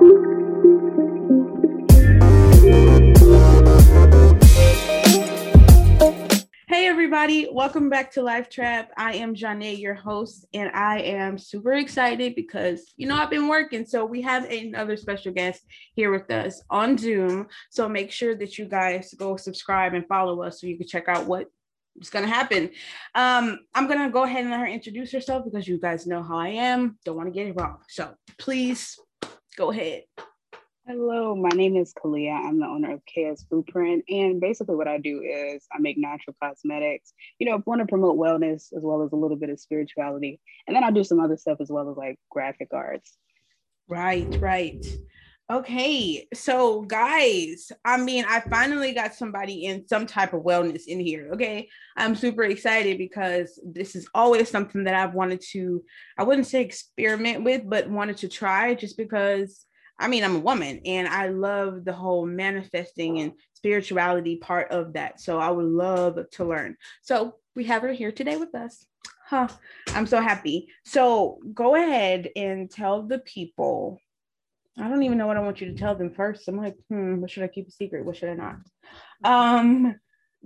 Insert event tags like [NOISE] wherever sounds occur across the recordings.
Hey everybody, welcome back to Life Trap. I am Janae, your host, and I am super excited because you know I've been working. So we have another special guest here with us on Zoom. So make sure that you guys go subscribe and follow us so you can check out what is gonna happen. Um, I'm gonna go ahead and let her introduce herself because you guys know how I am. Don't want to get it wrong. So please go ahead. Hello, my name is Kalia. I'm the owner of KS Blueprint. And basically, what I do is I make natural cosmetics. You know, I want to promote wellness as well as a little bit of spirituality. And then I do some other stuff as well as like graphic arts. Right, right. Okay, so guys, I mean, I finally got somebody in some type of wellness in here. Okay, I'm super excited because this is always something that I've wanted to, I wouldn't say experiment with, but wanted to try just because I mean, I'm a woman and I love the whole manifesting and spirituality part of that. So I would love to learn. So we have her here today with us. Huh. I'm so happy. So go ahead and tell the people. I don't even know what I want you to tell them first. I'm like, hmm, what should I keep a secret? What should I not? Um,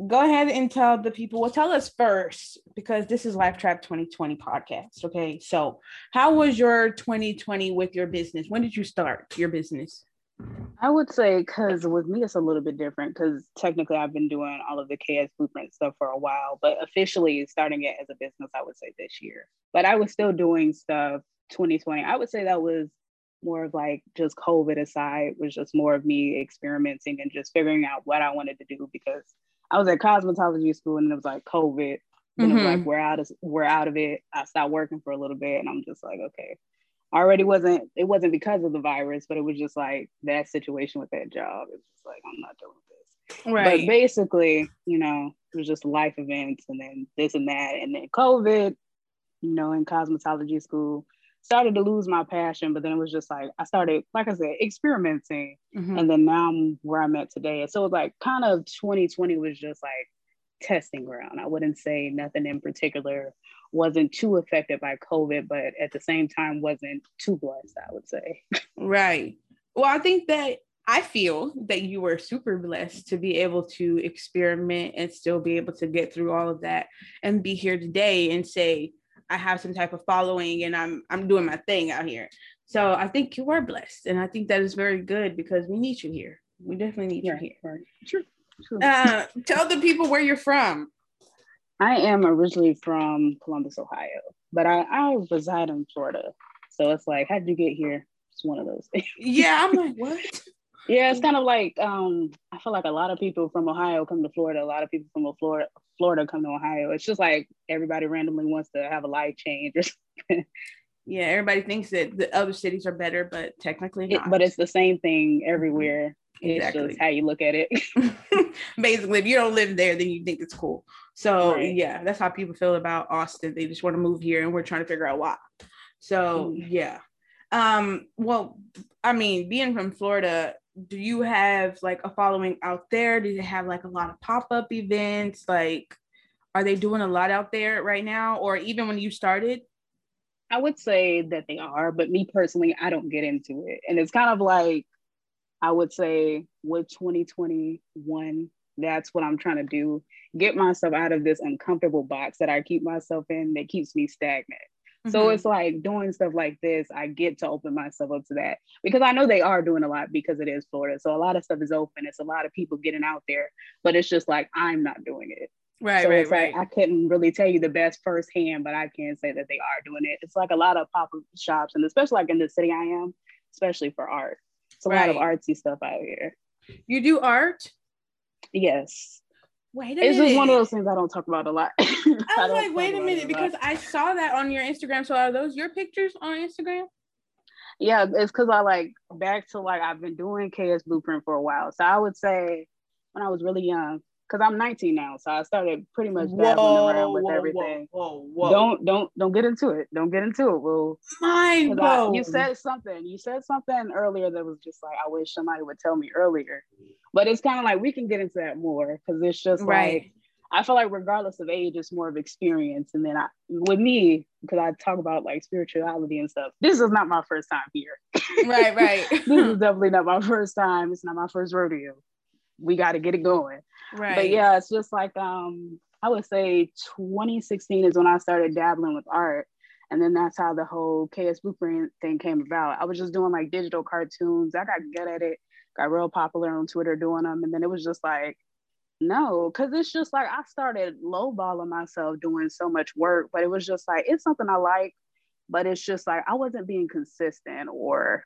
go ahead and tell the people well tell us first because this is life trap 2020 podcast okay so how was your 2020 with your business when did you start your business i would say because with me it's a little bit different because technically i've been doing all of the ks blueprint stuff for a while but officially starting it as a business i would say this year but i was still doing stuff 2020 i would say that was more of like just covid aside was just more of me experimenting and just figuring out what i wanted to do because I was at cosmetology school and it was like COVID. And mm-hmm. it was like mm-hmm. we're out of we're out of it. I stopped working for a little bit and I'm just like, okay. Already wasn't it wasn't because of the virus, but it was just like that situation with that job. It's just like I'm not doing this. Right. But basically, you know, it was just life events and then this and that. And then COVID, you know, in cosmetology school started to lose my passion, but then it was just like I started, like I said, experimenting, mm-hmm. and then now I'm where I'm at today. So it was like kind of 2020 was just like testing ground. I wouldn't say nothing in particular wasn't too affected by COVID, but at the same time wasn't too blessed. I would say. Right. Well, I think that I feel that you were super blessed to be able to experiment and still be able to get through all of that and be here today and say, I have some type of following and I'm I'm doing my thing out here. So I think you are blessed, and I think that is very good because we need you here. We definitely need yeah, you here. True. True. Uh, tell the people where you're from. I am originally from Columbus, Ohio, but I, I reside in Florida. So it's like, how'd you get here? It's one of those things. Yeah, I'm like, [LAUGHS] what? Yeah, it's kind of like um, I feel like a lot of people from Ohio come to Florida. A lot of people from Florida Florida come to Ohio. It's just like everybody randomly wants to have a life change or something. [LAUGHS] Yeah, everybody thinks that the other cities are better, but technically it, but it's the same thing everywhere. Exactly. It's just how you look at it. [LAUGHS] [LAUGHS] Basically, if you don't live there, then you think it's cool. So right. yeah, that's how people feel about Austin. They just want to move here, and we're trying to figure out why. So mm. yeah. Um, well, I mean, being from Florida, do you have like a following out there? Do they have like a lot of pop-up events? Like, are they doing a lot out there right now? Or even when you started? I would say that they are, but me personally, I don't get into it. And it's kind of like I would say with 2021, that's what I'm trying to do. Get myself out of this uncomfortable box that I keep myself in that keeps me stagnant. So mm-hmm. it's like doing stuff like this, I get to open myself up to that because I know they are doing a lot because it is Florida. So a lot of stuff is open. It's a lot of people getting out there, but it's just like I'm not doing it. Right, so right, it's right. Like, I couldn't really tell you the best firsthand, but I can say that they are doing it. It's like a lot of pop up shops, and especially like in the city I am, especially for art. It's a right. lot of artsy stuff out here. You do art? Yes. Wait a it's minute. just one of those things I don't talk about a lot. [LAUGHS] I was like, wait a minute, because I saw that on your Instagram. So are those your pictures on Instagram? Yeah, it's because I like back to like I've been doing KS Blueprint for a while. So I would say when I was really young, because I'm 19 now, so I started pretty much dabbling whoa, around with whoa, everything. Whoa, whoa, Don't don't don't get into it. Don't get into it. Well, mind You said something. You said something earlier that was just like I wish somebody would tell me earlier. But it's kind of like we can get into that more because it's just right. like I feel like regardless of age, it's more of experience. And then I, with me, because I talk about like spirituality and stuff, this is not my first time here. [LAUGHS] Right, right. [LAUGHS] this is definitely not my first time. It's not my first rodeo. We got to get it going. Right. But yeah, it's just like um, I would say 2016 is when I started dabbling with art. And then that's how the whole KS Blueprint thing came about. I was just doing like digital cartoons. I got good at it, got real popular on Twitter doing them. And then it was just like, no, because it's just like I started lowballing myself doing so much work, but it was just like it's something I like, but it's just like I wasn't being consistent or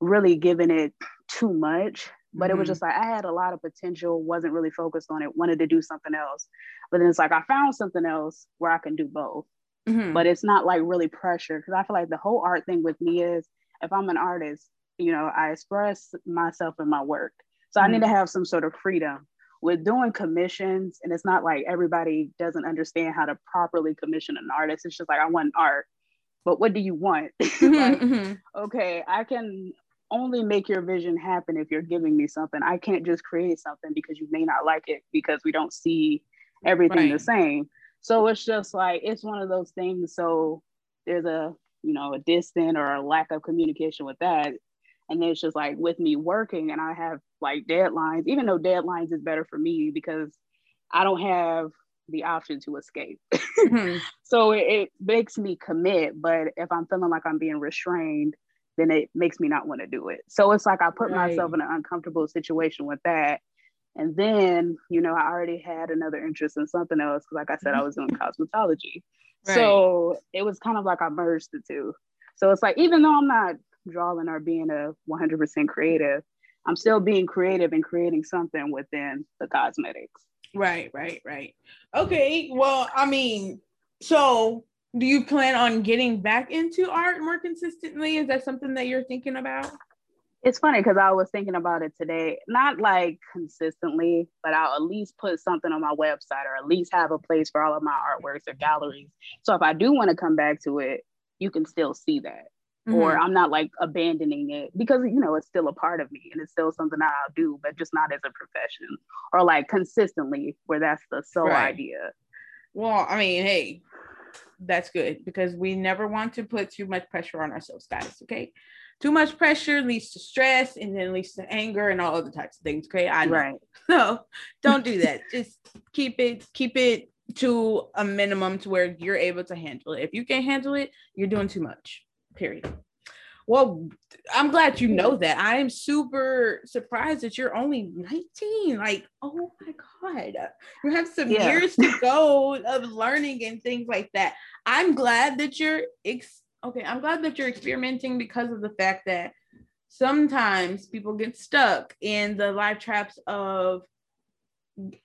really giving it too much. But mm-hmm. it was mm-hmm. just like I had a lot of potential, wasn't really focused on it, wanted to do something else. But then it's like I found something else where I can do both. Mm-hmm. But it's not like really pressure because I feel like the whole art thing with me is if I'm an artist, you know, I express myself in my work. So mm-hmm. I need to mm-hmm. have some sort of freedom with doing commissions, and it's not like everybody doesn't understand how to properly commission an artist. It's just like I want art, but what do you want? [LAUGHS] Mm-hmm, like, mm-hmm. Okay, I can only make your vision happen if you're giving me something. I can't just create something because you may not like it because we don't see everything right. the same. So it's just like it's one of those things. So there's a you know a distant or a lack of communication with that and then it's just like with me working and I have like deadlines, even though deadlines is better for me because I don't have the option to escape. [LAUGHS] Mm-hmm. so it, it, makes me commit. But if I'm feeling like I'm being restrained, then it makes me not want to do it. So it's like I put right. myself in an uncomfortable situation with that. And then, you know, I already had another interest in something else. Cause like I said, I was doing mm-hmm. cosmetology. Right. So it was kind of like I merged the two. So it's like, even though I'm not drawing or being a 100% creative, I'm still being creative and creating something within the cosmetics. Right, right, right. Okay. Well, I mean, so do you plan on getting back into art more consistently? Is that something that you're thinking about? It's funny because I was thinking about it today. Not like consistently, but I'll at least put something on my website or at least have a place for all of my artworks or galleries. So if I do want to come back to it, you can still see that mm-hmm. or I'm not like abandoning it because you know it's still a part of me and it's still something that I'll do, but just not as a profession or like consistently where that's the sole right. idea. Well, I mean, hey, that's good because we never want to put too much pressure on ourselves, guys. Okay. Too much pressure leads to stress and then leads to anger and all other types of things. Okay. I know. Right. [LAUGHS] So don't do that. Just keep it, keep it to a minimum to where you're able to handle it. If you can't handle it, you're doing too much period. Well, I'm glad you know that. I am super surprised that you're only 19. Like, oh my God, you have some yeah. years to go of learning and things like that. I'm glad that you're ex- okay. I'm glad that you're experimenting because of the fact that sometimes people get stuck in the life traps of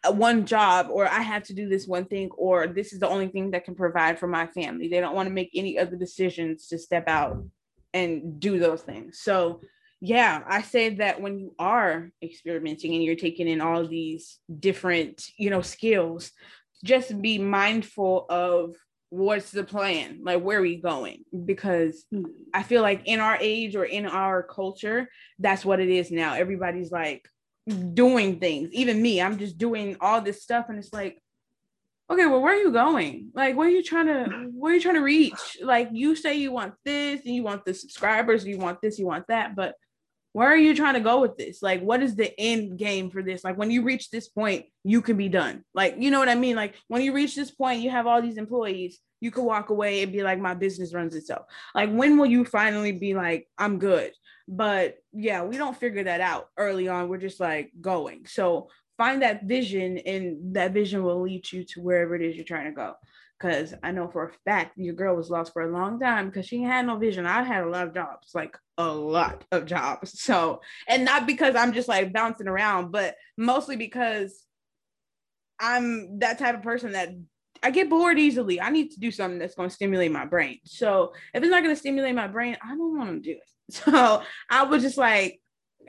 one job or I have to do this one thing or this is the only thing that can provide for my family. They don't want to make any other decisions to step out and do those things. So yeah, I say that when you are experimenting and you're taking in all these different, you know, skills, just be mindful of what's the plan like where are we going because hmm. i feel like in our age or in our culture that's what it is now everybody's like doing things. Even me, I'm just doing all this stuff, and it's like, okay, well, where are you going? Like, what are you trying to, what are you trying to reach? Like, you say you want this, and you want the subscribers, you want this, you want that, but where are you trying to go with this? Like, what is the end game for this? Like, when you reach this point, you can be done. Like, you know what I mean? Like, when you reach this point, you have all these employees, you could walk away and be like, my business runs itself. Like, when will you finally be like, I'm good? But yeah, we don't figure that out early on. We're just like going. So find that vision, and that vision will lead you to wherever it is you're trying to go. Because I know for a fact your girl was lost for a long time because she had no vision. I had a lot of jobs, like a lot of jobs. [LAUGHS] So, and not because I'm just like bouncing around, but mostly because I'm that type of person that I get bored easily. I need to do something that's going to stimulate my brain. So if it's not going to stimulate my brain, I don't want to do it. [LAUGHS] So I was just like,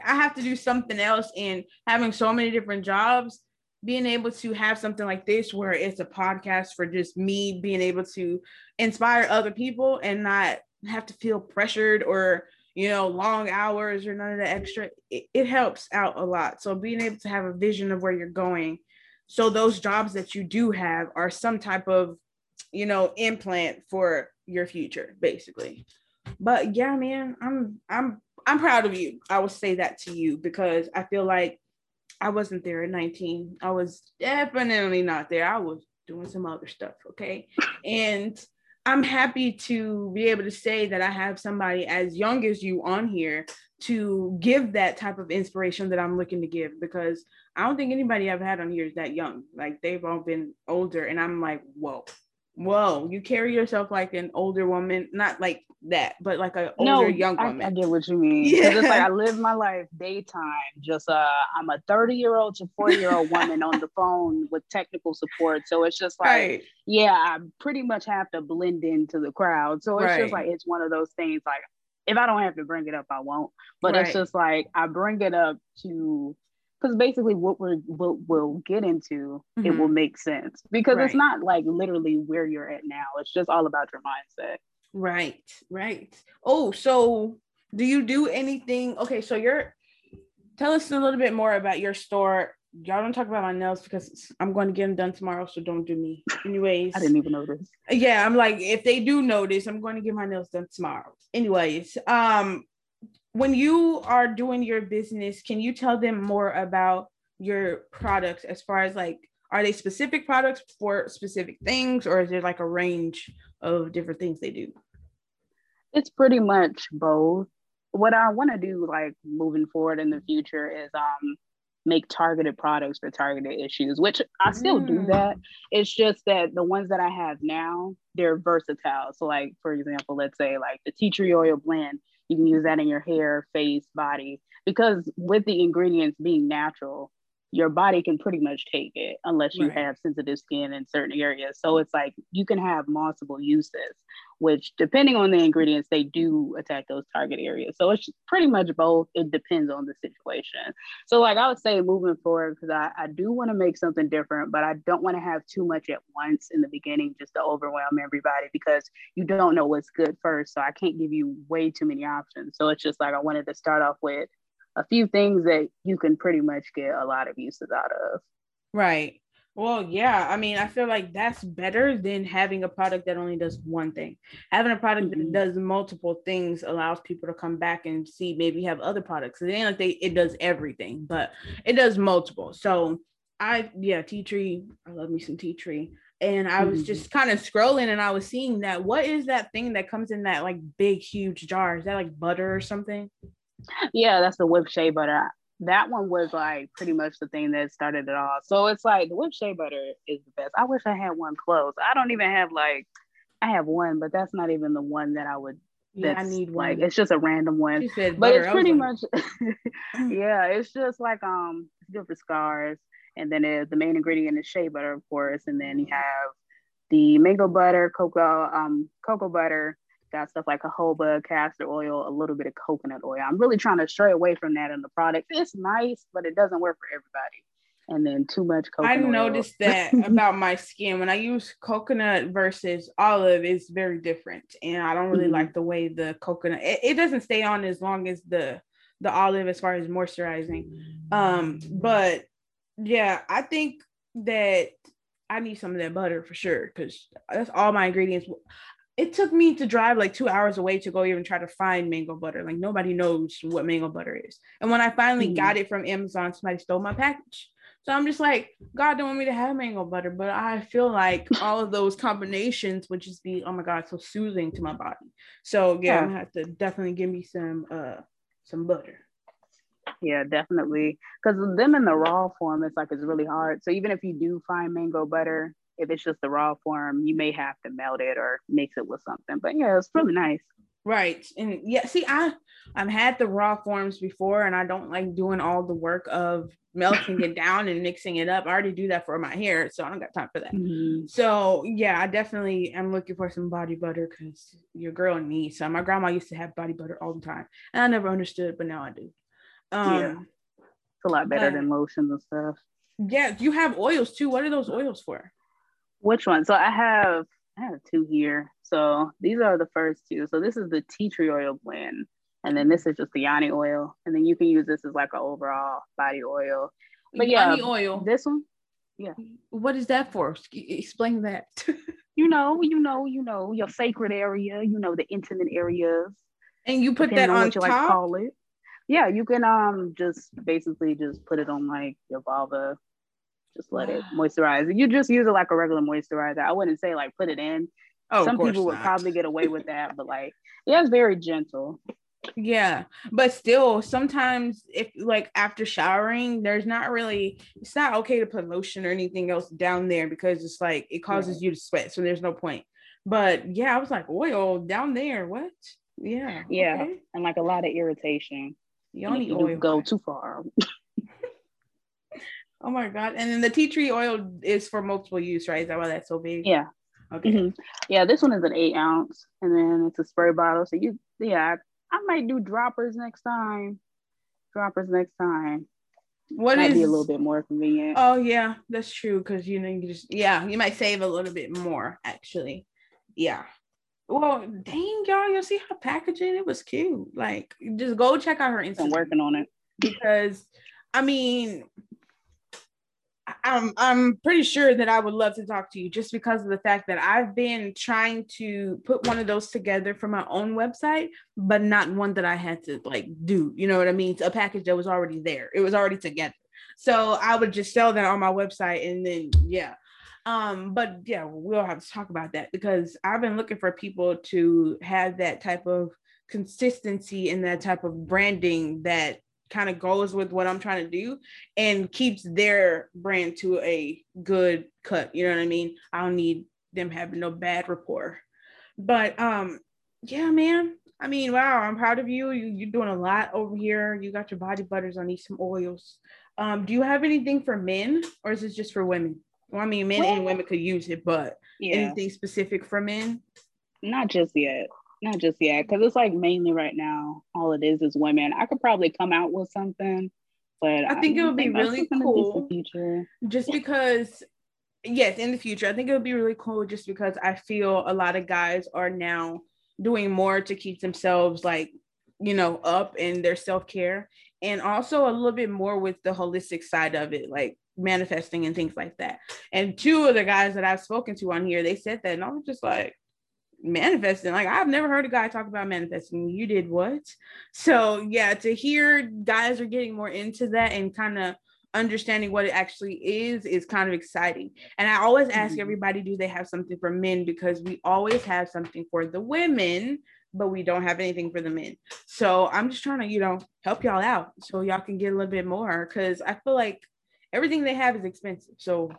I have to do something else. And having so many different jobs, being able to have something like this where it's a podcast for just me being able to inspire other people and not have to feel pressured or you know long hours or none of the extra it, it helps out a lot so being able to have a vision of where you're going so those jobs that you do have are some type of you know implant for your future basically but yeah man i'm i'm i'm proud of you. I would say that to you because i feel like i wasn't there at 19 i was definitely not there. I was doing some other stuff okay? And i'm happy to be able to say that i have somebody as young as you on here to give that type of inspiration that i'm looking to give because i don't think anybody i've had on here is that young. Like they've all been older and i'm like whoa whoa, you carry yourself like an older woman, not like that, but like an older no, young woman. I, I get what you mean. Yeah. It's like I live my life daytime. Just uh I'm a 30 year old to 40 year old woman on the phone with technical support. So it's just like, right. yeah, I pretty much have to blend into the crowd. So it's right. just like it's one of those things like if I don't have to bring it up, I won't. But right. it's just like I bring it up to because basically what we're what we'll get into mm-hmm. it will make sense because it's not like literally where you're at now it's just all about your mindset right right oh so do you do anything okay so you're tell us a little bit more about your store y'all don't talk about my nails because I'm going to get them done tomorrow, so don't do me. Anyways, I didn't even notice. Yeah, I'm like, if they do notice, I'm going to get my nails done tomorrow. Anyways, um, when you are doing your business, can you tell them more about your products as far as like are they specific products for specific things or is there like a range of different things they do? It's pretty much both. What I want to do like moving forward in the future is um make targeted products for targeted issues, which I still mm. do that. It's just that the ones that I have now, they're versatile. So like for example, let's say like the tea tree oil blend, you can use that in your hair, face, body, because with the ingredients being natural, your body can pretty much take it unless you right. have sensitive skin in certain areas. So it's like you can have multiple uses, which depending on the ingredients, they do attack those target areas. So it's pretty much both. It depends on the situation. So like I would say moving forward, because I, I do want to make something different, but I don't want to have too much at once in the beginning just to overwhelm everybody because you don't know what's good first. So I can't give you way too many options. So it's just like I wanted to start off with a few things that you can pretty much get a lot of uses out of. Right. Well, yeah. I mean, I feel like that's better than having a product that only does one thing. Having a product mm-hmm. that does multiple things allows people to come back and see maybe have other products. It ain't like they it does everything, but it does multiple. So I yeah, tea tree. I love me some tea tree. And I was mm-hmm. just kind of scrolling and I was seeing that what is that thing that comes in that like big huge jar? Is that like butter or something? Yeah, that's the whipped shea butter. That one was like pretty much the thing that started it all. So it's like the whipped shea butter is the best. I wish I had one close. I don't even have like I have one, but that's not even the one that I would yeah, I need one. Like it's just a random one. but it's pretty much [LAUGHS] yeah, it's just like um good for scars. And then it, the main ingredient is shea butter, of course. And then you have the mango butter, cocoa, um, cocoa butter, got stuff like jojoba, castor oil, a little bit of coconut oil. I'm really trying to stray away from that in the product. It's nice, but it doesn't work for everybody. And then too much coconut. I noticed oil. that [LAUGHS] about my skin when I use coconut versus olive is very different, and I don't really mm-hmm. like the way the coconut. It, it doesn't stay on as long as the the olive as far as moisturizing. Um, but yeah, I think that I need some of that butter for sure because that's all my ingredients it took me to drive like two hours away to go even try to find mango butter. Like nobody knows what mango butter is. And when I finally mm. got it from Amazon, somebody stole my package. So I'm just like, God don't want me to have mango butter, but I feel like [LAUGHS] all of those combinations would just be, oh my God, so soothing to my body. So yeah, yeah. I'm gonna have to definitely give me some uh some butter. Yeah, definitely. Because them in the raw form, it's like it's really hard. So even if you do find mango butter, if it's just the raw form, you may have to melt it or mix it with something. But yeah, it's really nice. Right. And yeah, see, I I've had the raw forms before and I don't like doing all the work of melting it down and mixing it up. I already do that for my hair, so I don't got time for that. Mm-hmm. So yeah, I definitely am looking for some body butter because your girl needs some. My grandma used to have body butter all the time. And I never understood, but now I do. Um yeah. it's a lot better than lotions and stuff. Yeah, you have oils too. What are those oils for? Which one? So I have I have two here. So these are the first two. So this is the tea tree oil blend, and then this is just the yoni oil, and then you can use this as like an overall body oil. But yeah, oil. This one, Yeah. What is that for? Explain that. [LAUGHS] you know, you know, you know, your sacred area, you know, the intimate areas. And you put that on, on what you top? like call it. Yeah, you can um just basically just put it on like your vulva. Just let it moisturize. You just use it like a regular moisturizer. I wouldn't say like put it in. Oh, Some people would probably get away with that, but like [LAUGHS] yeah, it's very gentle. Yeah, but still, sometimes if like after showering, there's not really it's not okay to put lotion or anything else down there because it's like it causes you to sweat, so there's no point. But yeah, I was like, oil down there, what? Yeah, yeah, okay. and like a lot of irritation. You don't need oil. Go too far. [LAUGHS] oh my god! And then the tea tree oil is for multiple use, right? Is that why that's so big? Yeah. Okay. Mm-hmm. Yeah, this one is an eight ounce, and then it's a spray bottle. So you, yeah, I might do droppers next time. Droppers next time. What might is, be a little bit more convenient. Oh yeah, that's true. Because you know you just yeah you might save a little bit more actually. Yeah. Well, dang y'all, you see her packaging? It was cute. Like, just go check out her Instagram. I'm working on it because, I mean, I'm I'm pretty sure that I would love to talk to you just because of the fact that I've been trying to put one of those together for my own website, but not one that I had to like do. You know what I mean? It's a package that was already there. It was already together. So I would just sell that on my website and then yeah. Um, but yeah, we'll have to talk about that because I've been looking for people to have that type of consistency and that type of branding that kind of goes with what I'm trying to do and keeps their brand to a good cut. You know what I mean? I don't need them having no bad rapport. But um, yeah, man. I mean, wow, I'm proud of you. you you're doing a lot over here. You got your body butters. I need some oils. Um, do you have anything for men or is this just for women? Well, I mean, men well, and women could use it, but yeah. anything specific for men? Not just yet not just yet, because it's like mainly right now, all it is is women. I could probably come out with something, but I think I it would be really cool. In the future. Just because, yes, in the future, I think it would be really cool. Just because I feel a lot of guys are now doing more to keep themselves like you know up in their self care, and also a little bit more with the holistic side of it, like manifesting and things like that. And two of the guys that I've spoken to on here, they said that, and I was just like manifesting. Like I've never heard a guy talk about manifesting. You did what? So yeah, to hear guys are getting more into that and kind of understanding what it actually is is kind of exciting. And I always ask mm-hmm. everybody, do they have something for men? Because we always have something for the women, but we don't have anything for the men. So I'm just trying to, you know, help y'all out so y'all can get a little bit more. Cause I feel like everything they have is expensive. So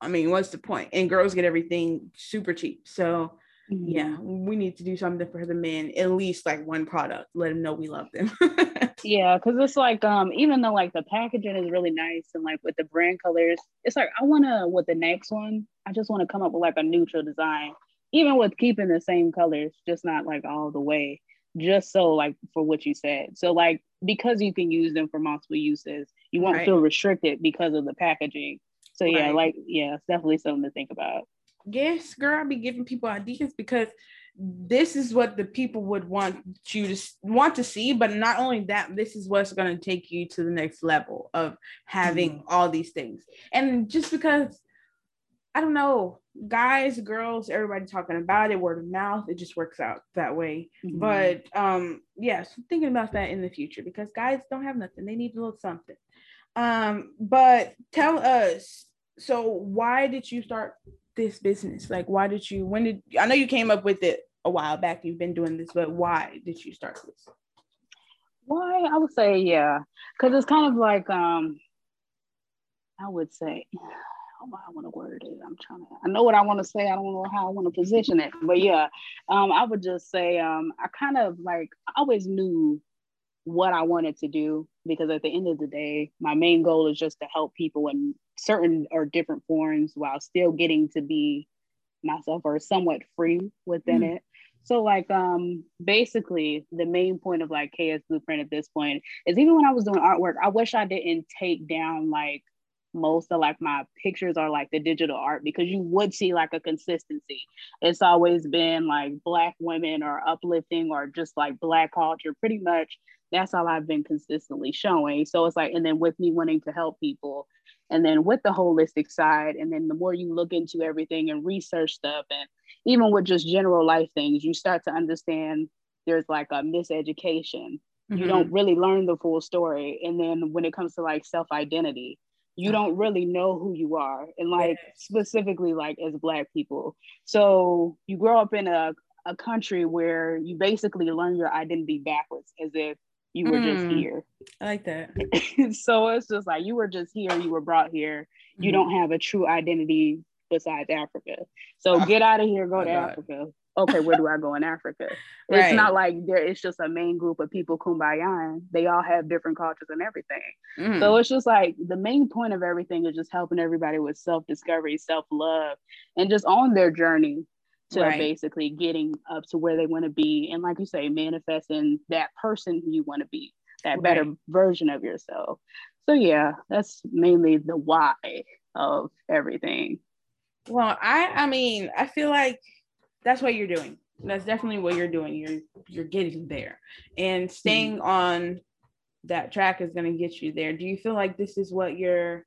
I mean, what's the point? And girls get everything super cheap. So yeah we need to do something for the men at least like one product let them know we love them [LAUGHS] yeah because it's like um even though like the packaging is really nice and like with the brand colors it's like i want to with the next one i just want to come up with like a neutral design even with keeping the same colors just not like all the way just so like for what you said so like because you can use them for multiple uses you won't right. feel restricted because of the packaging so yeah right. like yeah it's definitely something to think about yes, girl, I'll be giving people ideas because this is what the people would want you to want to see but not only that this is what's going to take you to the next level of having mm-hmm. all these things and just because i don't know guys girls everybody talking about it word of mouth it just works out that way mm-hmm. but um yes yeah, so thinking about that in the future because guys don't have nothing they need a little something um but tell us so why did you start this business? Like, why did you, when did, I know you came up with it a while back, you've been doing this, but why did you start this? Why? I would say, yeah, because it's kind of like, um, I would say, [SIGHS] how I want to word it. I'm trying to, I know what I want to say. I don't know how I want to position it, but yeah, um, I would just say, um, I kind of like, I always knew what I wanted to do because at the end of the day, my main goal is just to help people in certain or different forms while still getting to be myself or somewhat free within mm. it. So like um basically the main point of like KS Blueprint at this point is even when I was doing artwork, I wish I didn't take down like most of like my pictures are like the digital art because you would see like a consistency. It's always been like black women or uplifting or just like black culture. Pretty much that's all I've been consistently showing. So it's like, and then with me wanting to help people, and then with the holistic side and then the more you look into everything and research stuff and even with just general life things you start to understand there's like a miseducation. Mm-hmm. you don't really learn the full story and then when it comes to like self-identity you don't really know who you are and like specifically like as black people. So you grow up in a, a country where you basically learn your identity backwards as if you were mm, just here. I like that. [LAUGHS] so it's just like you were just here, you were brought here. Mm-hmm. You don't have a true identity besides Africa. So oh, get out of here, go to God. Africa. Okay, where do I go in Africa? right. [LAUGHS] It's not like there it's just a main group of people kumbaya. They all have different cultures and everything. Mm. So it's just like the main point of everything is just helping everybody with self-discovery, self-love, and just on their journey to right. basically getting up to where they want to be and like you say manifesting that person you want to be that right. better version of yourself so yeah that's mainly the why of everything well i i mean i feel like that's what you're doing that's definitely what you're doing you're you're getting there and staying mm-hmm. on that track is going to get you there do you feel like this is what you're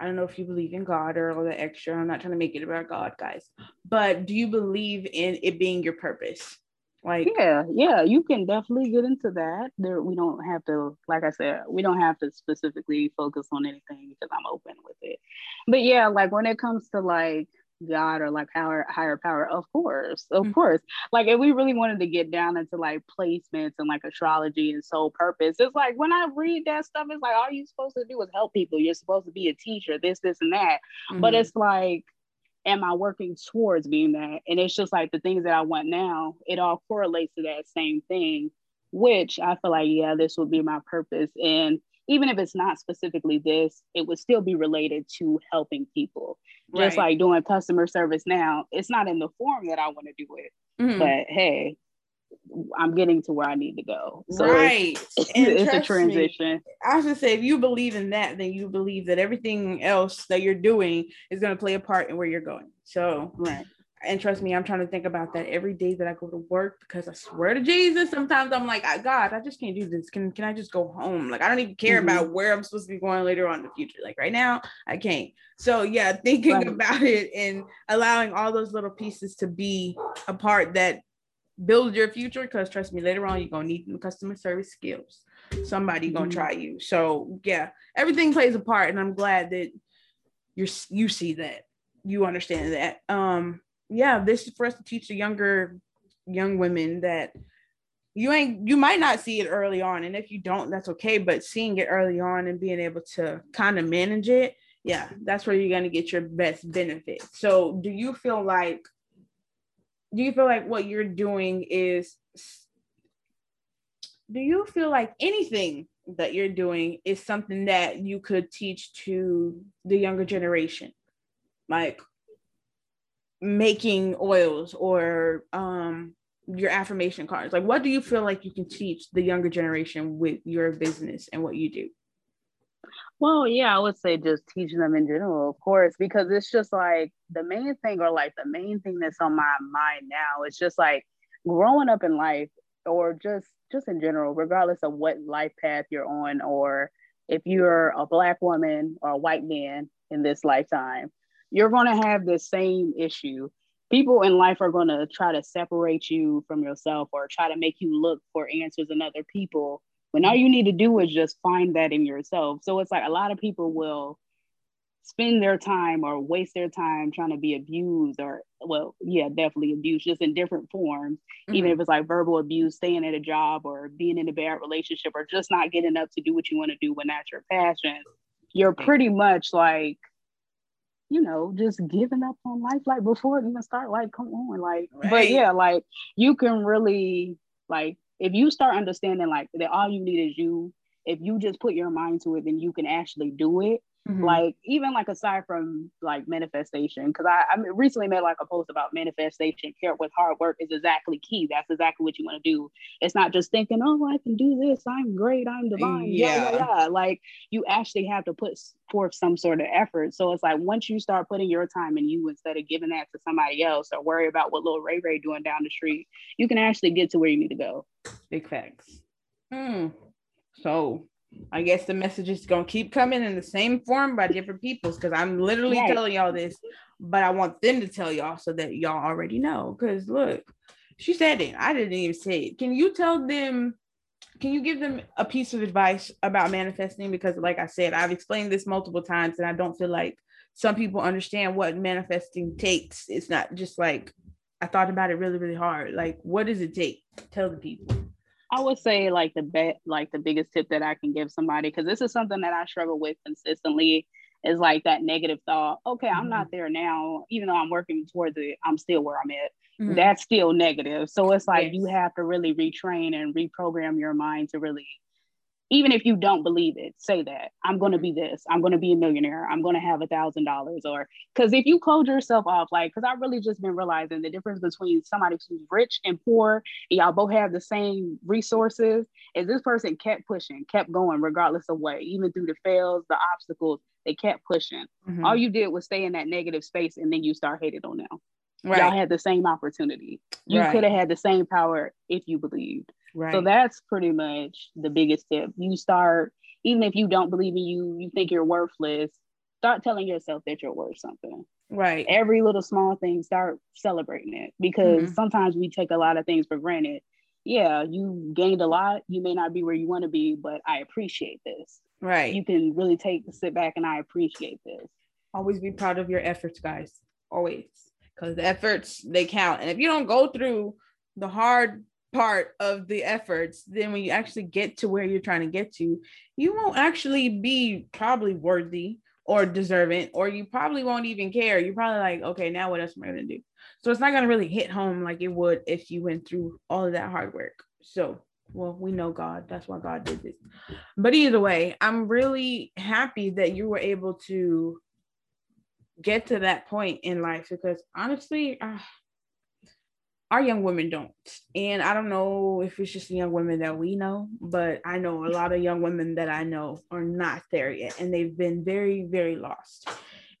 I don't know if you believe in God or all the extra. I'm not trying to make it about God, guys. But do you believe in it being your purpose? Like yeah, yeah, you can definitely get into that. There, we don't have to, like I said, we don't have to specifically focus on anything because I'm open with it. But yeah, like when it comes to like God or like higher higher power, of course, of mm-hmm. course. Like if we really wanted to get down into like placements and like astrology and soul purpose, it's like when I read that stuff, it's like all you're supposed to do is help people. You're supposed to be a teacher, this, this, and that. Mm-hmm. But it's like, am I working towards being that? And it's just like the things that I want now, it all correlates to that same thing, which I feel like, yeah, this would be my purpose. And even if it's not specifically this, it would still be related to helping people. Right. Just like doing customer service now, it's not in the form that I want to do it. Mm-hmm. But hey, I'm getting to where I need to go. So right. [LAUGHS] It's, it's a transition. Me, I should say, if you believe in that, then you believe that everything else that you're doing is going to play a part in where you're going. So, right and trust me, I'm trying to think about that every day that I go to work because I swear to Jesus, sometimes I'm like, God, I just can't do this. Can can I just go home? Like I don't even care mm-hmm. about where I'm supposed to be going later on in the future. Like right now, I can't. So yeah, [LAUGHS] thinking right. about it and allowing all those little pieces to be a part that build your future. Because trust me, later on you're gonna need customer service skills. Somebody mm-hmm. gonna try you. So yeah, everything plays a part, and I'm glad that you're you see that you understand that. Um yeah, this is for us to teach the younger young women that you ain't you might not see it early on and if you don't that's okay but seeing it early on and being able to kind of manage it yeah that's where you're going to get your best benefit. So do you feel like do you feel like what you're doing is do you feel like anything that you're doing is something that you could teach to the younger generation? Like making oils or um your affirmation cards? Like what do you feel like you can teach the younger generation with your business and what you do? Well yeah i would say just teaching them in general of course because it's just like the main thing or like the main thing that's on my mind now is just like growing up in life or just just in general regardless of what life path you're on or if you're a black woman or a white man in this lifetime you're going to have the same issue. People in life are going to try to separate you from yourself or try to make you look for answers in other people when all you need to do is just find that in yourself. So it's like a lot of people will spend their time or waste their time trying to be abused or well yeah definitely abused just in different forms mm-hmm. even if it's like verbal abuse staying at a job or being in a bad relationship or just not getting up to do what you want to do when that's your passion you're pretty much like you know, just giving up on life like before it even start. Like, come on, like, right. but yeah, like you can really like if you start understanding like that all you need is you. If you just put your mind to it, then you can actually do it. Mm-hmm. Like even like aside from like manifestation, because I, I recently made like a post about manifestation. Care with hard work is exactly key. That's exactly what you want to do. It's not just thinking, oh, I can do this. I'm great. I'm divine. Yeah. yeah, yeah, yeah. Like you actually have to put forth some sort of effort. So it's like once you start putting your time in you instead of giving that to somebody else or worry about what little Ray Ray doing down the street, you can actually get to where you need to go. Big facts. Hmm. So I guess the message is gonna keep coming in the same form by different peoples because I'm literally right. telling y'all this, but I want them to tell y'all so that y'all already know. Because look, she said it. I didn't even say it. Can you tell them? Can you give them a piece of advice about manifesting? Because, like I said, I've explained this multiple times, and I don't feel like some people understand what manifesting takes. It's not just like I thought about it really, really hard. Like, what does it take? Tell the people. I would say like the bet, like the biggest tip that I can give somebody, because this is something that I struggle with consistently, is like that negative thought. Okay, mm-hmm. I'm not there now, even though I'm working towards it. I'm still where I'm at. Mm-hmm. That's still negative. So it's like yes. you have to really retrain and reprogram your mind to really even if you don't believe it, say that I'm going to be this, I'm going to be a millionaire, I'm going to have a thousand dollars. Or because if you close yourself off, like, because I've really just been realizing the difference between somebody who's rich and poor, and y'all both have the same resources, is this person kept pushing, kept going, regardless of what, even through the fails, the obstacles, they kept pushing. Mm-hmm. All you did was stay in that negative space and then you start hating on them. Right. Y'all had the same opportunity. You right. could have had the same power if you believed. Right. So that's pretty much the biggest tip. You start, even if you don't believe in you, you think you're worthless, start telling yourself that you're worth something. Right. Every little small thing, start celebrating it because mm-hmm. sometimes we take a lot of things for granted. Yeah, you gained a lot. You may not be where you want to be, but I appreciate this. Right. You can really take sit back and I appreciate this. Always be proud of your efforts, guys. Always. Because the efforts they count. And if you don't go through the hard part of the efforts, then when you actually get to where you're trying to get to, you won't actually be probably worthy or deserving, or you probably won't even care. You're probably like, okay, now what else am I gonna do? So it's not gonna really hit home like it would if you went through all of that hard work. So well, we know God. That's why God did this. But either way, I'm really happy that you were able to get to that point in life because honestly, uh, our young women don't. And I don't know if it's just the young women that we know, but I know a lot of young women that I know are not there yet and they've been very, very lost.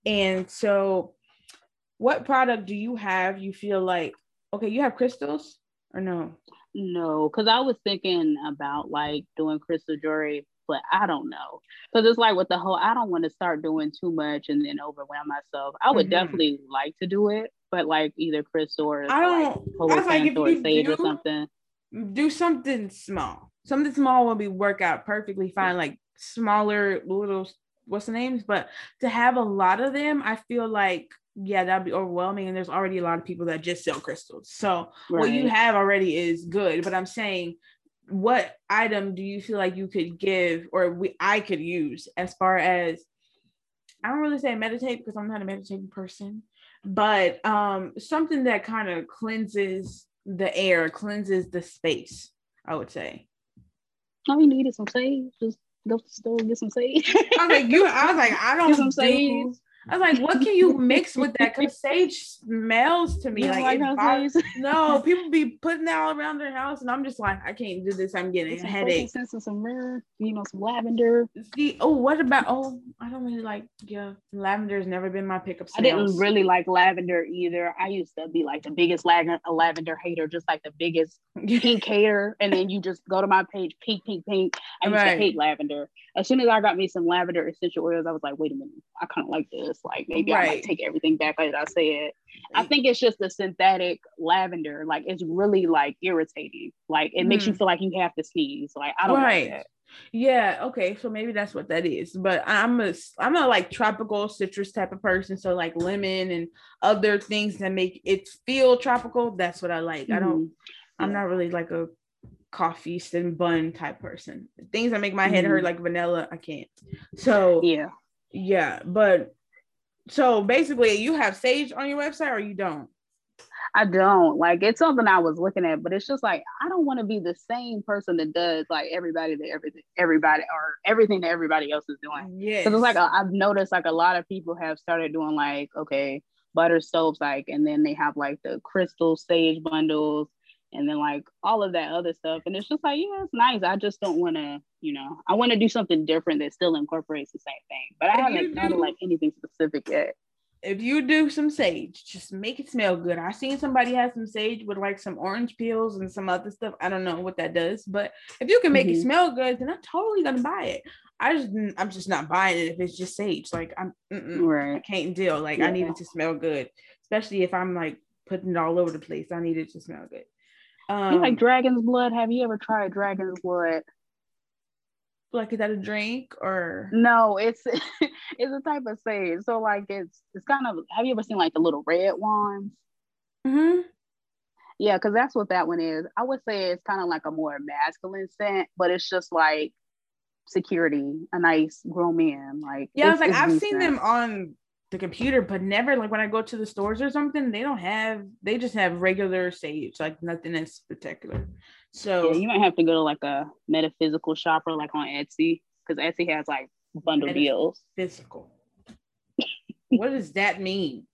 And so, what product do you have? You feel like, okay, you have crystals or no? No, because I was thinking about like doing crystal jewelry, but I don't know. Because it's like with the whole, I don't want to start doing too much and then overwhelm myself. I would mm-hmm. definitely like to do it, but like either crystal or I don't. Like, I like if or sage do, or something. Do something small. Something small will be work out perfectly fine. Like smaller little what's the names, but to have a lot of them, I feel like yeah, that'd be overwhelming. And there's already a lot of people that just sell crystals. So right. what you have already is good. But I'm saying, what item do you feel like you could give or we I could use as far as I don't really say meditate because I'm not a meditating person, but um, something that kind of cleanses the air, cleanses the space, I would say. All you need is some sage. Just go to the store and get some sage. I was like, you. I was like, I don't get some sage. I was like, what can you mix with that? Because sage smells to me like, like no, people be putting that all around their house, and I'm just like, I can't do this. I'm getting it's a headache. Sense of some myrrh, you know, some lavender. See, oh, what about? Oh, I don't really like. Yeah, lavender has never been my pickup. I didn't really like lavender either. I used to be like the biggest lavender, lavender hater, just like the biggest [LAUGHS] pink hater. And then you just go to my page, pink, pink, pink. I used right. to hate lavender. As soon as I got me some lavender essential oils, I was like, wait a minute, I kind of like this. Like maybe right. I might take everything back as I said. I think it's just the synthetic lavender. Like it's really like irritating. Like it mm. makes you mm. feel like you have to sneeze. Like I don't right. like Yeah, okay. So maybe that's what that is. But I'm a I'm a like tropical citrus type of person. So like lemon and other things that make it feel tropical. That's what I like. Mm-hmm. I don't mm-hmm. I'm not really like a coffee and bun type person. Things that make my head mm-hmm. hurt like vanilla, I can't. So yeah. Yeah, but so basically, you have Sage on your website or you don't? I don't like it's something I was looking at, but it's just like I don't want to be the same person that does like everybody that everything everybody or everything that everybody else is doing. Yeah, because it's like I've noticed like a lot of people have started doing like okay butter soaps like, and then they have like the crystal sage bundles, and then like all of that other stuff, and it's just like yeah, it's nice. I just don't want to you know, I want to do something different that still incorporates the same thing. But I haven't done like anything specific yet. if you do some sage, just make it smell good. I seen somebody have some sage with like some orange peels and some other stuff. I don't know what that does, but if you can make mm-hmm. it smell good, then I'm totally gonna buy it. I just I'm just not buying it if it's just sage. Like I'm right. I can't deal. Like yeah. I need it to smell good, especially if I'm like putting it all over the place. I need it to smell good. Um, you like dragon's blood? Have you ever tried dragon's blood? Like is that a drink or no? It's [LAUGHS] it's a type of sage. So like it's it's kind of. Have you ever seen like the little red ones? Hmm. Yeah, because that's what that one is. I would say it's kind of like a more masculine scent, but it's just like security, a nice grown man. Like yeah, I was like I've decent. seen them on the computer, but never like when I go to the stores or something, they don't have they just have regular sage, like nothing that's particular. So yeah, you might have to go to like a metaphysical shopper like on Etsy because Etsy has like bundle deals. Physical. what does that mean?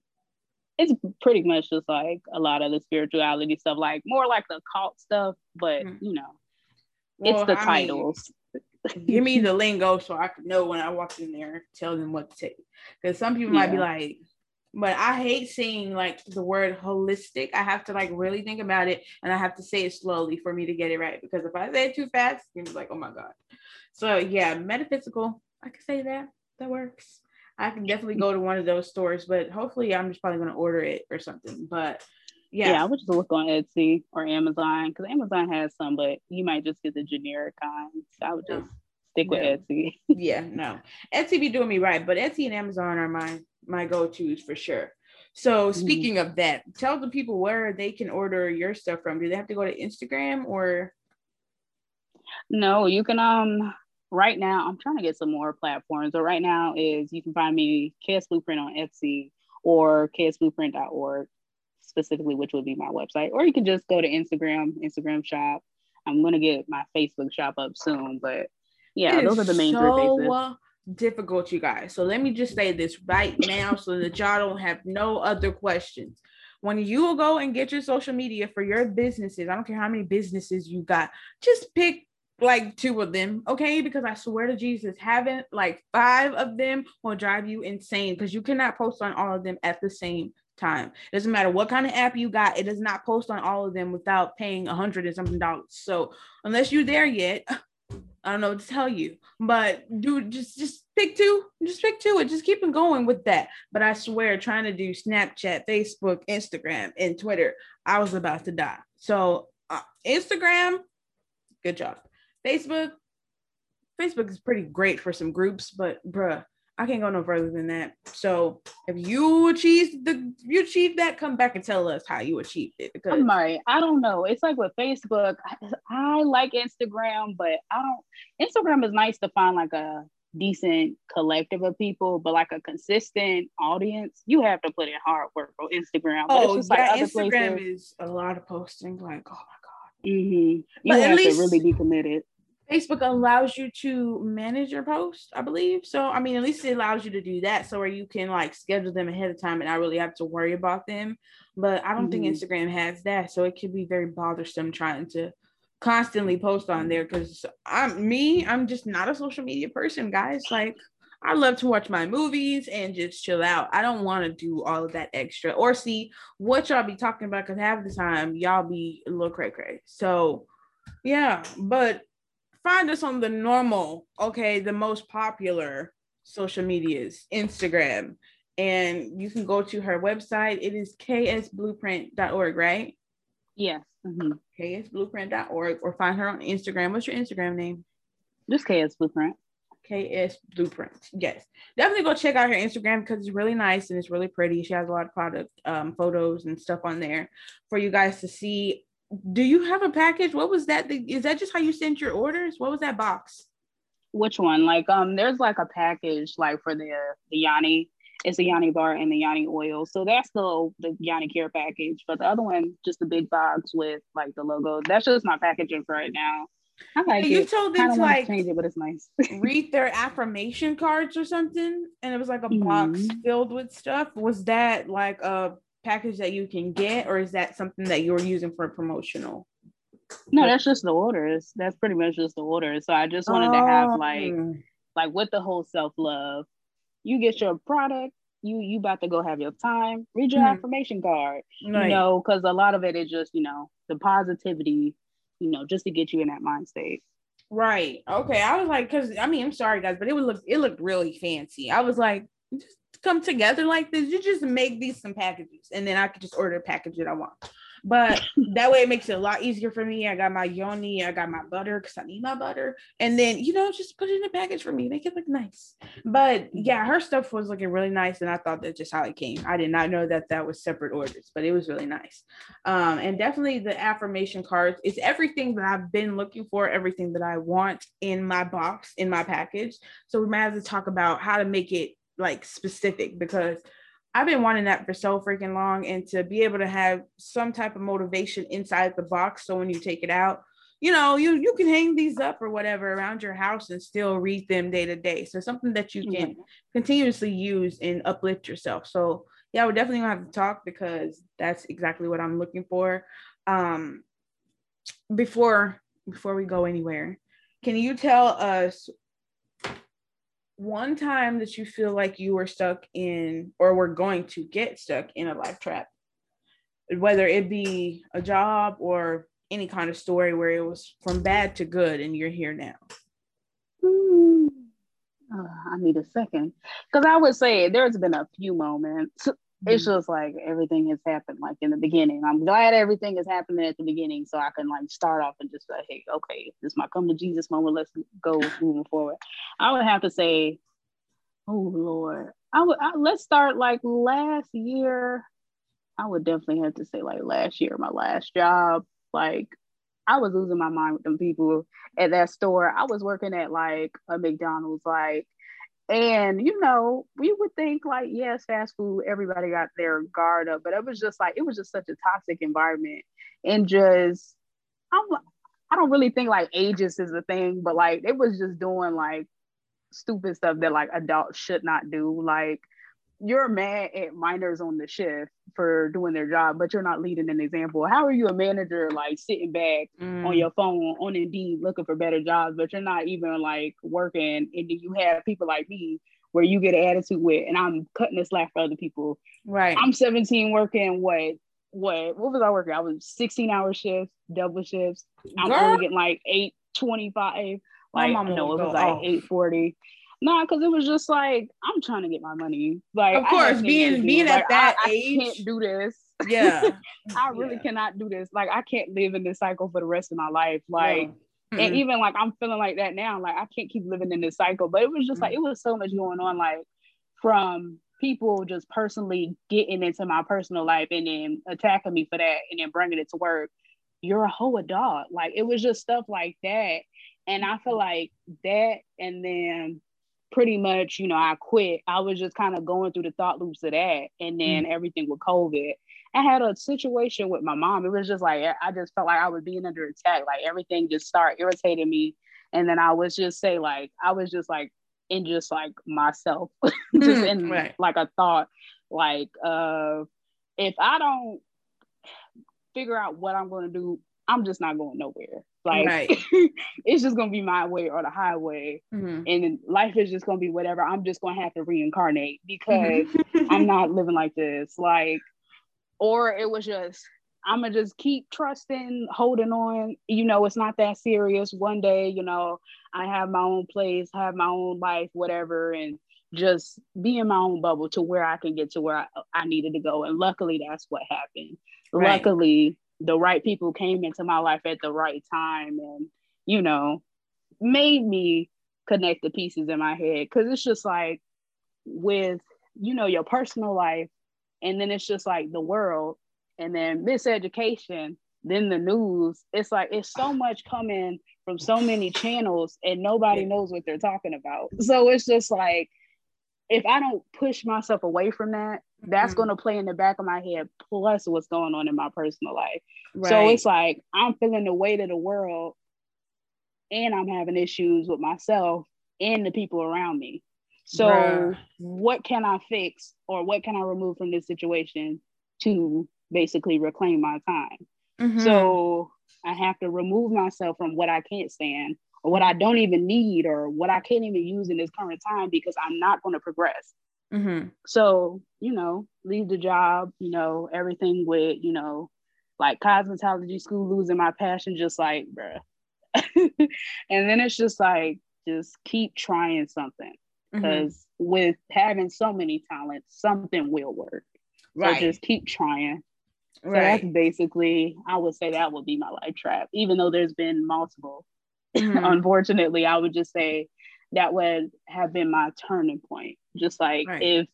It's pretty much just like a lot of the spirituality stuff, like more like the cult stuff, but mm-hmm. you know, well, it's the I titles. Mean, give me the [LAUGHS] lingo so I can know when I walk in there, tell them what to take. Because some people yeah. might be like, but I hate saying like the word holistic. I have to like really think about it and I have to say it slowly for me to get it right. Because if I say it too fast, it's like, oh my God. So yeah, metaphysical. I can say that. That works. I can definitely go to one of those stores, but hopefully I'm just probably gonna order it or something. But yeah, yeah I would just look on Etsy or Amazon because Amazon has some, but you might just get the generic kind. So I would just stick with Etsy. [LAUGHS] yeah, no, Etsy be doing me right, but Etsy and Amazon are my my go-tos for sure. So mm-hmm. speaking mm-hmm. of that, tell the people where they can order your stuff from. Do they have to go to Instagram or no, you can um right now I'm trying to get some more platforms. But right now is you can find me KS Blueprint on Etsy or ksblueprint.org specifically, which would be my website. Or you can just go to Instagram, Instagram shop. I'm gonna get my Facebook shop up soon, but yeah, those are the main so three difficult, you guys. So let me just say this right now so that y'all don't have no other questions. When you will go and get your social media for your businesses, I don't care how many businesses you got, just pick like two of them, okay? Because I swear to Jesus, having like five of them will drive you insane because you cannot post on all of them at the same time. It doesn't matter what kind of app you got, it does not post on all of them without paying a hundred and something dollars. So unless you're there yet, [SIGHS] I don't know what to tell you, but dude, just just pick two, just pick two, and just keep on going with that. But I swear, trying to do Snapchat, Facebook, Instagram, and Twitter, I was about to die. So uh, Instagram, good job. Facebook, Facebook is pretty great for some groups, but bruh, I can't go no further than that. So if you achieve the you achieve that, come back and tell us how you achieved it. Because I'm right. I don't know. It's like with Facebook. I, I like Instagram, but I don't. Instagram is nice to find like a decent collective of people, but like a consistent audience, you have to put in hard work for Instagram. But oh, yeah, like Instagram places. is a lot of posting. Like, oh my god. Mm-hmm. You but have to really be committed. Facebook allows you to manage your post, I believe. So, I mean, at least it allows you to do that. So, where you can like schedule them ahead of time and not really have to worry about them. But I don't mm-hmm. think Instagram has that. So, it could be very bothersome trying to constantly post on there because I'm me, I'm just not a social media person, guys. Like, I love to watch my movies and just chill out. I don't want to do all of that extra or see what y'all be talking about because half the time y'all be a little cray cray. So, yeah, but find us on the normal, okay, the most popular social medias, Instagram. And you can go to her website. It is ksblueprint.org, right? Yes. Mm-hmm. ksblueprint.org or find her on Instagram. What's your Instagram name? Just KS Blueprint. KS Blueprint. Yes. Definitely go check out her Instagram because it's really nice and it's really pretty. She has a lot of product um, photos and stuff on there for you guys to see do you have a package? What was that? Is that just how you sent your orders? What was that box? Which one? Like, um, there's like a package like for the the yoni. It's the yoni bar and the yoni oil. So that's the the yoni care package. But the other one, just the big box with like the logo. That's just my packaging for right now. I like it. you it. told them to like change it, but it's nice. [LAUGHS] read their affirmation cards or something, and it was like a box mm-hmm. filled with stuff. Was that like a package that you can get, or is that something that you're using for a promotional? No, that's just the orders. That's pretty much just the orders. So I just wanted oh. to have like, oh. like with the whole self love, you get your product, you you about to go have your time. Read your mm-hmm. affirmation card. Right. You know, because a lot of it is just you know the positivity, you know, just to get you in that mind state. Right. Okay. I was like, because I mean, I'm sorry guys, but it would look it looked really fancy. I was like, just come together like this. You just make these some packages, and then I could just order a package that I want but [LAUGHS] that way it makes it a lot easier for me. I got my yoni, I got my butter because I need my butter, and then you know just put it in a package for me, make it look nice. But yeah, her stuff was looking really nice, and I thought that just how it came. I did not know that that was separate orders, but it was really nice. Um, and definitely the affirmation cards is everything that I've been looking for, everything that I want in my box in my package. So we might have to talk about how to make it like specific because I've been wanting that for so freaking long and to be able to have some type of motivation inside the box. So when you take it out, you know, you you can hang these up or whatever around your house and still read them day to day. So something that you can mm-hmm. continuously use and uplift yourself. So yeah, we're definitely gonna have to talk because that's exactly what I'm looking for. Um before before we go anywhere, can you tell us one time that you feel like you were stuck in or were going to get stuck in a life trap, whether it be a job or any kind of story where it was from bad to good and you're here now? Hmm. Uh, I need a second because I would say there's been a few moments it's mm-hmm. just like everything has happened like in the beginning. I'm glad everything is happening at the beginning so I can like start off and just like, hey, okay, this is my come to Jesus moment. Let's go moving forward. I would have to say, oh Lord, I would I, let's start like last year. I would definitely have to say like last year, my last job. Like I was losing my mind with them people at that store. I was working at like a McDonald's, like and you know, we would think like, yes, fast food, everybody got their guard up, but it was just like it was just such a toxic environment. And just I'm I don't really think like ages is a thing, but like it was just doing like stupid stuff that like adults should not do. Like you're mad at minors on the shift for doing their job, but you're not leading an example. How are you a manager like sitting back mm. on your phone on Indeed looking for better jobs, but you're not even like working, and then you have people like me where you get an attitude with, and I'm cutting the slack for other people. Right. I'm 17 working what what what was I working? I was 16 hour shifts, double shifts. I'm Girl. only getting like 825. Like no, it was like 840. No, because it was just like I'm trying to get my money. Like, of course, being being at that I, age, I can't do this. Yeah, [LAUGHS] I really yeah. cannot do this. Like, I can't live in this cycle for the rest of my life. Like, yeah. and even like I'm feeling like that now. Like, I can't keep living in this cycle. But it was just mm-hmm. like it was so much going on. Like, from people just personally getting into my personal life and then attacking me for that, and then bringing it to work. You're a whole adult. Like, it was just stuff like that. And I feel like that, and then pretty much, you know, I quit. I was just kind of going through the thought loops of that. And then mm everything with COVID. I had a situation with my mom. It was just like I just felt like I was being under attack. Like everything just started irritating me. And then I was just say like I was just like in just like myself, [LAUGHS] just mm, in right. like a thought, like uh if I don't figure out what I'm gonna do, I'm just not going nowhere. Like right. [LAUGHS] it's just gonna be my way or the highway, mm-hmm. and life is just gonna be whatever. I'm just gonna have to reincarnate because mm-hmm. [LAUGHS] I'm not living like this. Like, or it was just I'm gonna just keep trusting, holding on. You know, it's not that serious. One day, you know, I have my own place, have my own life, whatever, and just be in my own bubble to where I can get to where I, I needed to go. And luckily, that's what happened. Right. Luckily, the right people came into my life at the right time and you know made me connect the pieces in my head. Because it's just like with you know your personal life and then it's just like the world and then miseducation then the news. It's like it's so much coming from so many channels and nobody knows what they're talking about. So it's just like if i don't push myself away from that that's mm-hmm. going to play in the back of my head plus what's going on in my personal life right. so it's like i'm feeling the weight of the world and i'm having issues with myself and the people around me so Bruh. what can i fix or what can i remove from this situation to basically reclaim my time mm-hmm. so i have to remove myself from what i can't stand or what i don't even need or what i can't even use in this current time because i'm not going to progress Mm-hmm. So, you know, leave the job, you know, everything with, you know, like cosmetology school, losing my passion, just like, bruh. [LAUGHS] and then it's just like, just keep trying something. Because mm-hmm. with having so many talents, something will work. Right. So just keep trying. So right. that's basically, I would say that would be my life trap, even though there's been multiple. Mm-hmm. [LAUGHS] [LAUGHS] Unfortunately, I would just say that would have been my turning point. Just like right. if,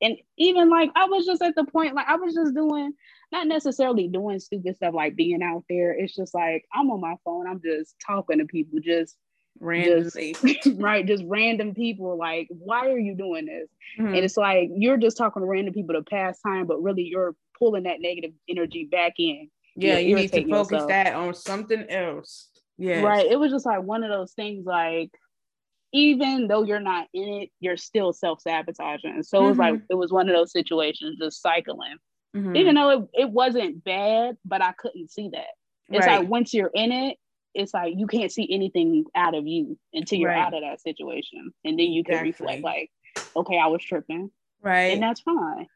and even like I was just at the point, like I was just doing, not necessarily doing stupid stuff like being out there. It's just like I'm on my phone, I'm just talking to people, just randomly, just, [LAUGHS] right? Just random people. Like, why are you doing this? Mm-hmm. And it's like you're just talking to random people to pass time, but really you're pulling that negative energy back in. Yeah, you need to focus yourself. that on something else. Yeah. Right. It was just like one of those things like even though you're not in it, you're still self-sabotaging. So mm-hmm. it was like mm-hmm. it was one of those situations just cycling. Mm-hmm. Even though it, it wasn't bad, but I couldn't see that. It's right. like once you're in it, it's like you can't see anything out of you until you're right. out of that situation. And then you can exactly. reflect like, okay, I was tripping. Right. And that's fine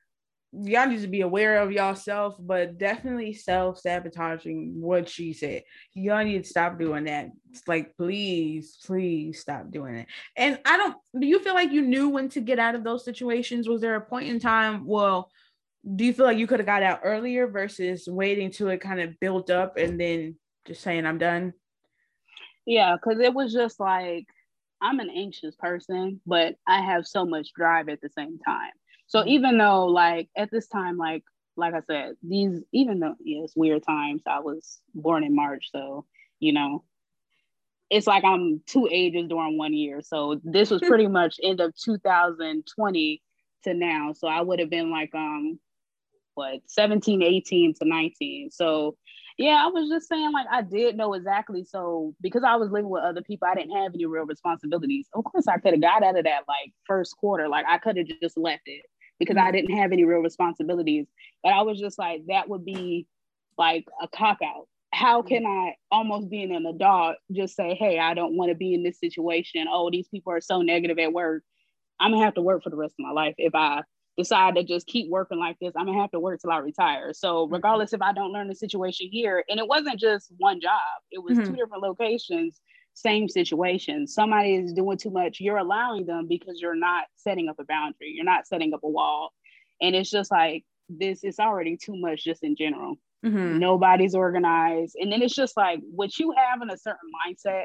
y'all need to be aware of yourself, but definitely self sabotaging what she said. Y'all need to stop doing that. It's like, please, please stop doing it. And I don't, do you feel like you knew when to get out of those situations? Was there a point in time? Well, do you feel like you could have got out earlier versus waiting till it kind of built up and then just saying, I'm done? Yeah, because it was just like, I'm an anxious person, but I have so much drive at the same time. So mm-hmm. even though like at this time, like like I said, these even though yeah, it's weird times. I was born in March, so you know, it's like I'm two ages during one year. So this was pretty [LAUGHS] much end of 2020 to now. So I would have been like um what 17, 18 to 19. So yeah, I was just saying like I did know exactly. So because I was living with other people, I didn't have any real responsibilities. Of course, I could have got out of that like first quarter. Like I could have just left it because I didn't have any real responsibilities. But I was just like, that would be like a cop out. How can I, almost being an adult, just say, hey, I don't want to be in this situation. Oh, these people are so negative at work. I'm gonna have to work for the rest of my life if I decide to just keep working like this. I'm gonna have to work till I retire. So regardless if I don't learn the situation here, and it wasn't just one job, it was mm-hmm. two different locations same situation. Somebody is doing too much. You're allowing them because you're not setting up a boundary. You're not setting up a wall. And it's just like this is already too much just in general. Mm-hmm. Nobody's organized. And then it's just like what you have in a certain mindset,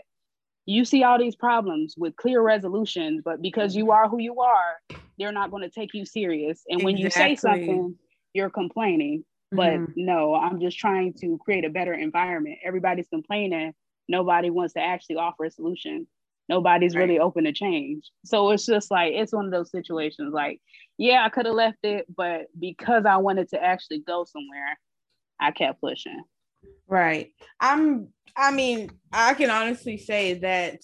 you see all these problems with clear resolutions, but because you are who you are, they're not going to take you serious. And when exactly. you say something, you're complaining. But mm-hmm. no, I'm just trying to create a better environment. Everybody's complaining nobody wants to actually offer a solution. Nobody's right. really open to change. So it's just like it's one of those situations like yeah i could have left it but because i wanted to actually go somewhere i kept pushing. Right. I'm i mean i can honestly say that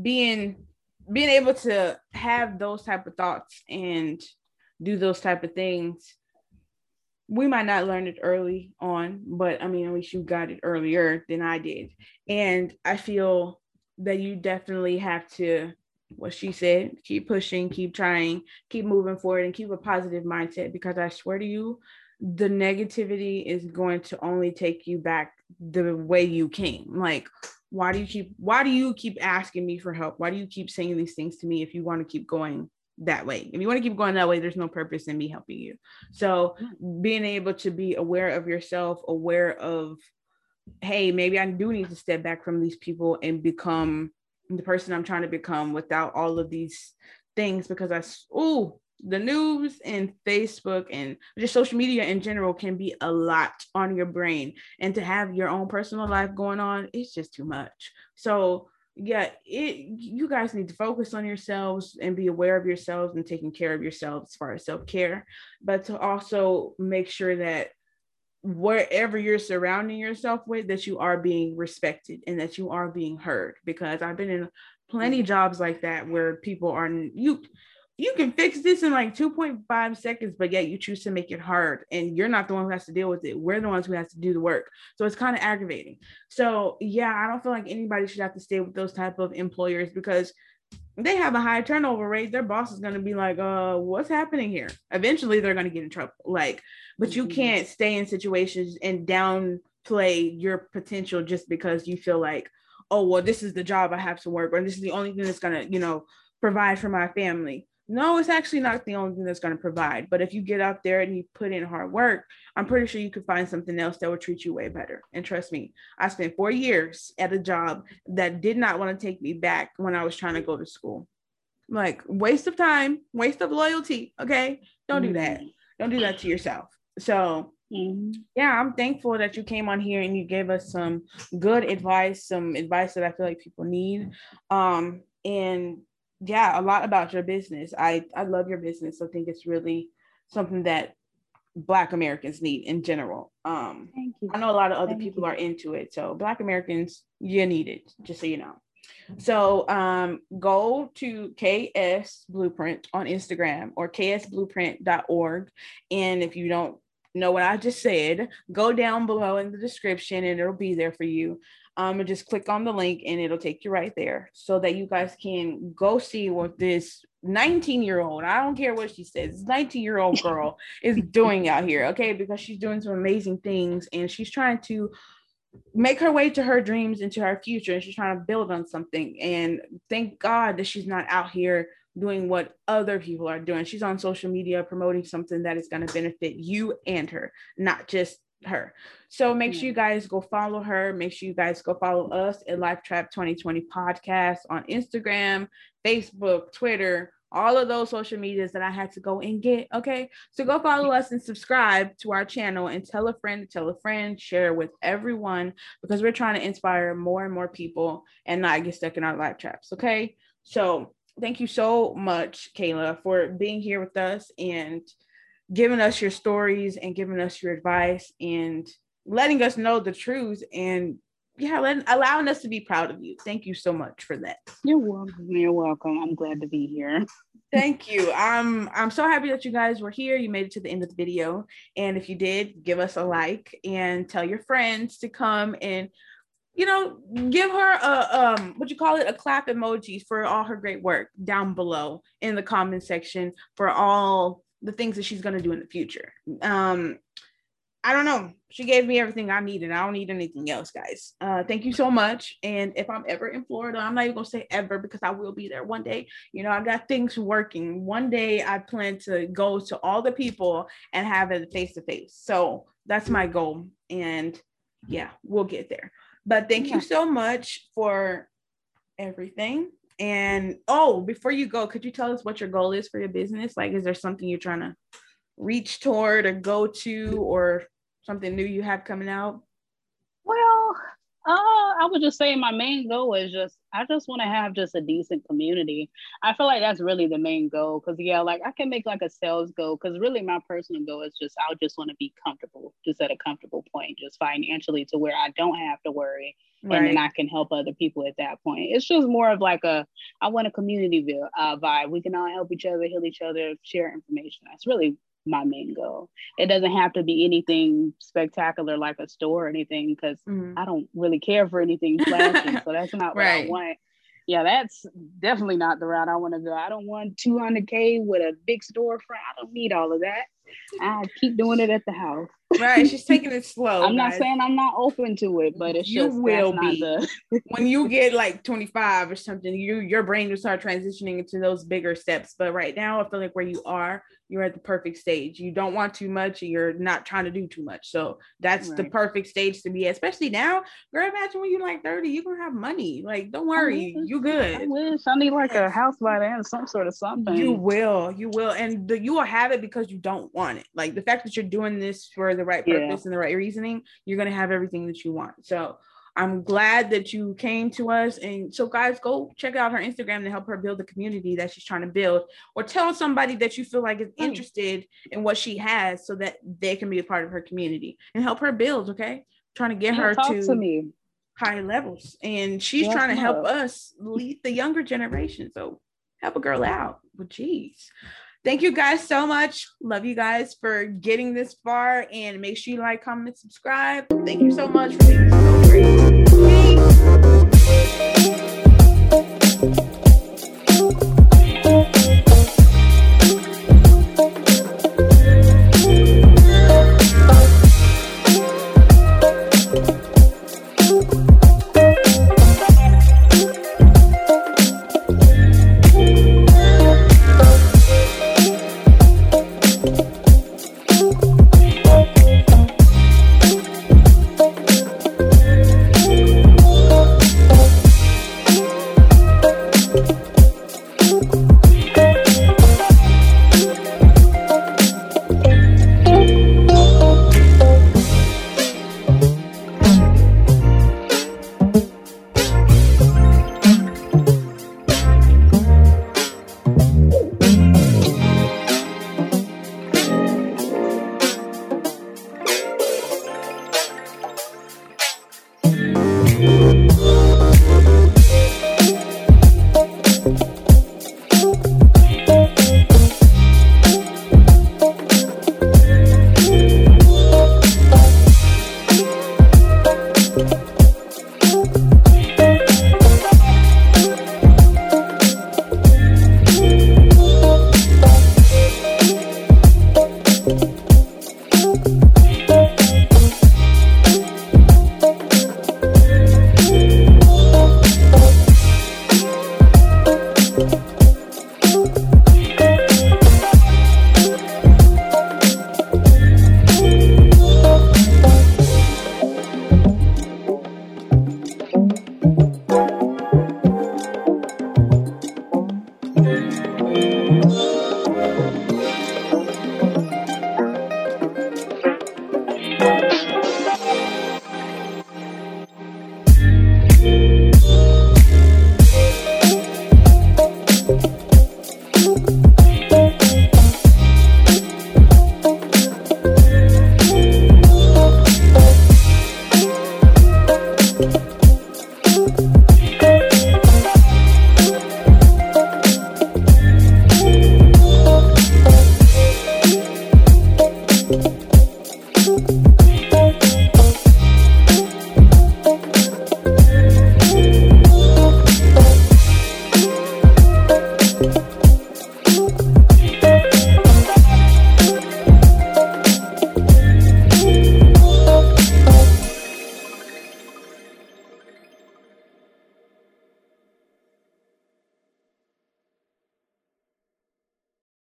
being being able to have those type of thoughts and do those type of things we might not learn it early on, but I mean, at least you got it earlier than I did. And I feel that you definitely have to, what she said, keep pushing, keep trying, keep moving forward, and keep a positive mindset because I swear to you, the negativity is going to only take you back the way you came. Like, why do you keep why do you keep asking me for help? Why do you keep saying these things to me if you want to keep going that way. If you want to keep going that way, there's no purpose in me helping you. So hmm. being able to be aware of yourself, aware of, hey, maybe I do need to step back from these people and become the person I'm trying to become without all of these things because I oh the news and Facebook and just social media in general can be a lot on your brain and to have your own personal life going on it's just too much. So yeah, it you guys need to focus on yourselves and be aware of yourselves and taking care of yourselves as far as self-care, but to also make sure that wherever you're surrounding yourself with that you are being respected and that you are being heard because I've been in plenty mm-hmm. jobs like that where people are you you can fix this in like 2.5 seconds, but yet you choose to make it hard and you're not the one who has to deal with it. We're the ones who has to do the work. So it's kind of aggravating. So yeah, I don't feel like anybody should have to stay with those type of employers because they have a high turnover rate, their boss is going to be like, uh, what's happening here? Eventually they're going to get in trouble. Like, but mm-hmm. you can't stay in situations and downplay your potential just because you feel like, oh, well, this is the job I have to work, or this is the only thing that's going to, you know, provide for my family. No, it's actually not the only thing that's going to provide. But if you get out there and you put in hard work, I'm pretty sure you could find something else that will treat you way better. And trust me, I spent four years at a job that did not want to take me back when I was trying to go to school. Like waste of time, waste of loyalty. Okay. Don't do that. Mm-hmm. Don't do that to yourself. So Mm-hmm. Yeah, I'm thankful that you came on here and you gave us some good advice, some advice that I feel like people need. Um, and yeah, a lot about your business. I I love your business. I think it's really something that Black Americans need in general. Um, Thank you. I know a lot of other Thank people you. are into it, so Black Americans, you need it. Just so you know. So um, go to KS Blueprint on Instagram or ksblueprint.org, and if you don't know what I just said, go down below in the description, and it'll be there for you um, and just click on the link and it'll take you right there so that you guys can go see what this 19 year old, I don't care what she says, 19 year old [LAUGHS] girl is doing out here, okay? Because she's doing some amazing things and she's trying to make her way to her dreams and to her future and she's trying to build on something. And thank God that she's not out here doing what other people are doing. She's on social media promoting something that is going to benefit you and her, not just her. So make sure you mm-hmm. guys go follow her. Make sure you guys go follow us at Life Trap 2020 podcast on Instagram, Facebook, Twitter, all of those social medias that I had to go and get. Okay. So go follow us and subscribe to our channel and tell a friend, tell a friend, share with everyone because we're trying to inspire more and more people and not get stuck in our life traps. Okay. So thank you so much, Kayla, for being here with us and giving us your stories and giving us your advice and letting us know the truth and yeah, letting, allowing us to be proud of you. Thank you so much for that. You're welcome. You're welcome. I'm glad to be here. Thank you. I'm I'm so happy that you guys were here. You made it to the end of the video. And if you did, give us a like and tell your friends to come and you know, give her a um what you call it, a clap emoji for all her great work down below in the comment section for all the things that she's going to do in the future. Um, I don't know. She gave me everything I needed. I don't need anything else, guys. Uh, thank you so much. And if I'm ever in Florida, I'm not even gonna say ever because I will be there one day. You know, I got things working. One day I plan to go to all the people and have it face to face. So that's my goal. And yeah, we'll get there. But thank yeah. you so much for everything. And oh, before you go, could you tell us what your goal is for your business? Like, is there something you're trying to reach toward or go to or something new you have coming out? Uh, I would just say my main goal is just I just want to have just a decent community. I feel like that's really the main goal because yeah, like I can make like a sales goal because really my personal goal is just I just want to be comfortable, just at a comfortable point, just financially to where I don't have to worry, right. and then I can help other people at that point. It's just more of like a I want a community uh, vibe. We can all help each other, heal each other, share information. That's really my main goal. It doesn't have to be anything spectacular like a store or anything because mm-hmm. I don't really care for anything flashy. so that's [LAUGHS] not what right. I want. Yeah, that's definitely not the route I want to go. I don't want 200K with a big storefront. I don't need all of that. I keep doing it at the house. Right, she's [LAUGHS] taking it slow. I'm guys. not saying I'm not open to it, but it's you just will be the... [LAUGHS] when you get like 25 or something. You your brain will start transitioning into those bigger steps. But right now, I feel like where you are, you're at the perfect stage. You don't want too much, and you're not trying to do too much. So that's right. the perfect stage to be, especially now. Girl, imagine when you're like 30, you're gonna have money. Like, don't worry, you're good. I wish I need like a house by then, some sort of something. You will, you will, and the, you will have it because you don't want it. Like the fact that you're doing this for the right purpose yeah. and the right reasoning, you're gonna have everything that you want. So I'm glad that you came to us. And so, guys, go check out her Instagram to help her build the community that she's trying to build, or tell somebody that you feel like is interested in what she has so that they can be a part of her community and help her build. Okay. Trying to get her to, to me. high levels. And she's yes, trying to help us lead the younger generation. So, help a girl out. Well, geez. Thank you guys so much. Love you guys for getting this far and make sure you like, comment, subscribe. Thank you so much for being so great.